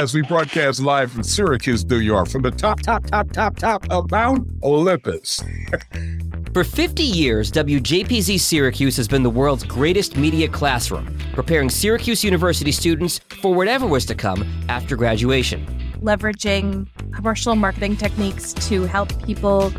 as we broadcast live from Syracuse, New York, from the top, top, top, top, top of Mount Olympus. For 50 years, WJPZ Syracuse has been the world's greatest media classroom, preparing Syracuse University students for whatever was to come after graduation. Leveraging commercial marketing techniques to help people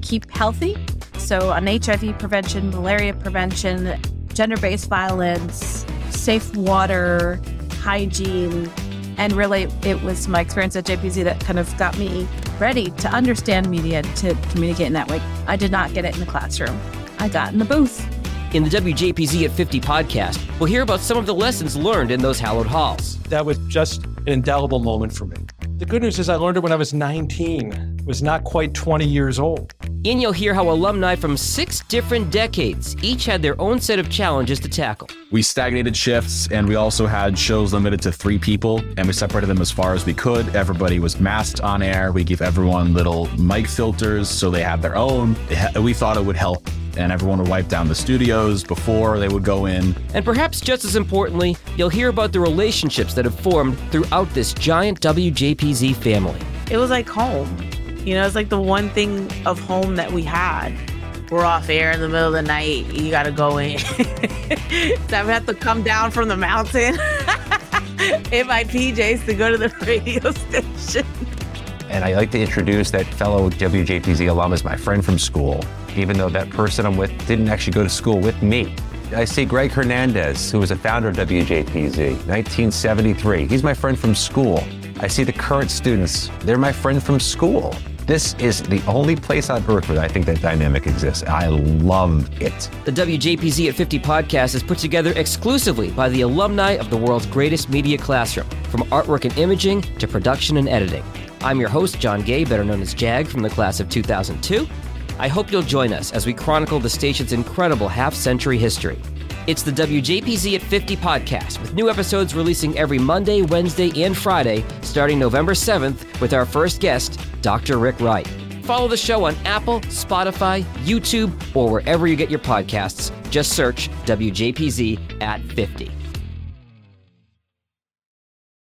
keep healthy. So, on HIV prevention, malaria prevention, gender based violence, safe water, hygiene. And really, it was my experience at JPZ that kind of got me ready to understand media to communicate in that way. I did not get it in the classroom, I got in the booth. In the WJPZ at 50 podcast, we'll hear about some of the lessons learned in those hallowed halls. That was just an indelible moment for me. The good news is I learned it when I was 19, was not quite 20 years old. And you'll hear how alumni from six different decades each had their own set of challenges to tackle. We stagnated shifts and we also had shows limited to three people and we separated them as far as we could. Everybody was masked on air. We gave everyone little mic filters so they had their own. We thought it would help and everyone would wipe down the studios before they would go in. And perhaps just as importantly, you'll hear about the relationships that have formed throughout this giant WJPZ family. It was like home. You know, it's like the one thing of home that we had. We're off air in the middle of the night. You got to go in. so I have to come down from the mountain in my PJs to go to the radio station. And I like to introduce that fellow WJPZ alum as my friend from school, even though that person I'm with didn't actually go to school with me. I see Greg Hernandez, who was a founder of WJPZ, 1973. He's my friend from school. I see the current students, they're my friend from school. This is the only place on earth where I think that dynamic exists. I love it. The WJPZ at 50 podcast is put together exclusively by the alumni of the world's greatest media classroom, from artwork and imaging to production and editing. I'm your host, John Gay, better known as Jag from the class of 2002. I hope you'll join us as we chronicle the station's incredible half century history. It's the WJPZ at 50 podcast, with new episodes releasing every Monday, Wednesday, and Friday, starting November 7th, with our first guest, Dr. Rick Wright. Follow the show on Apple, Spotify, YouTube, or wherever you get your podcasts. Just search WJPZ at 50.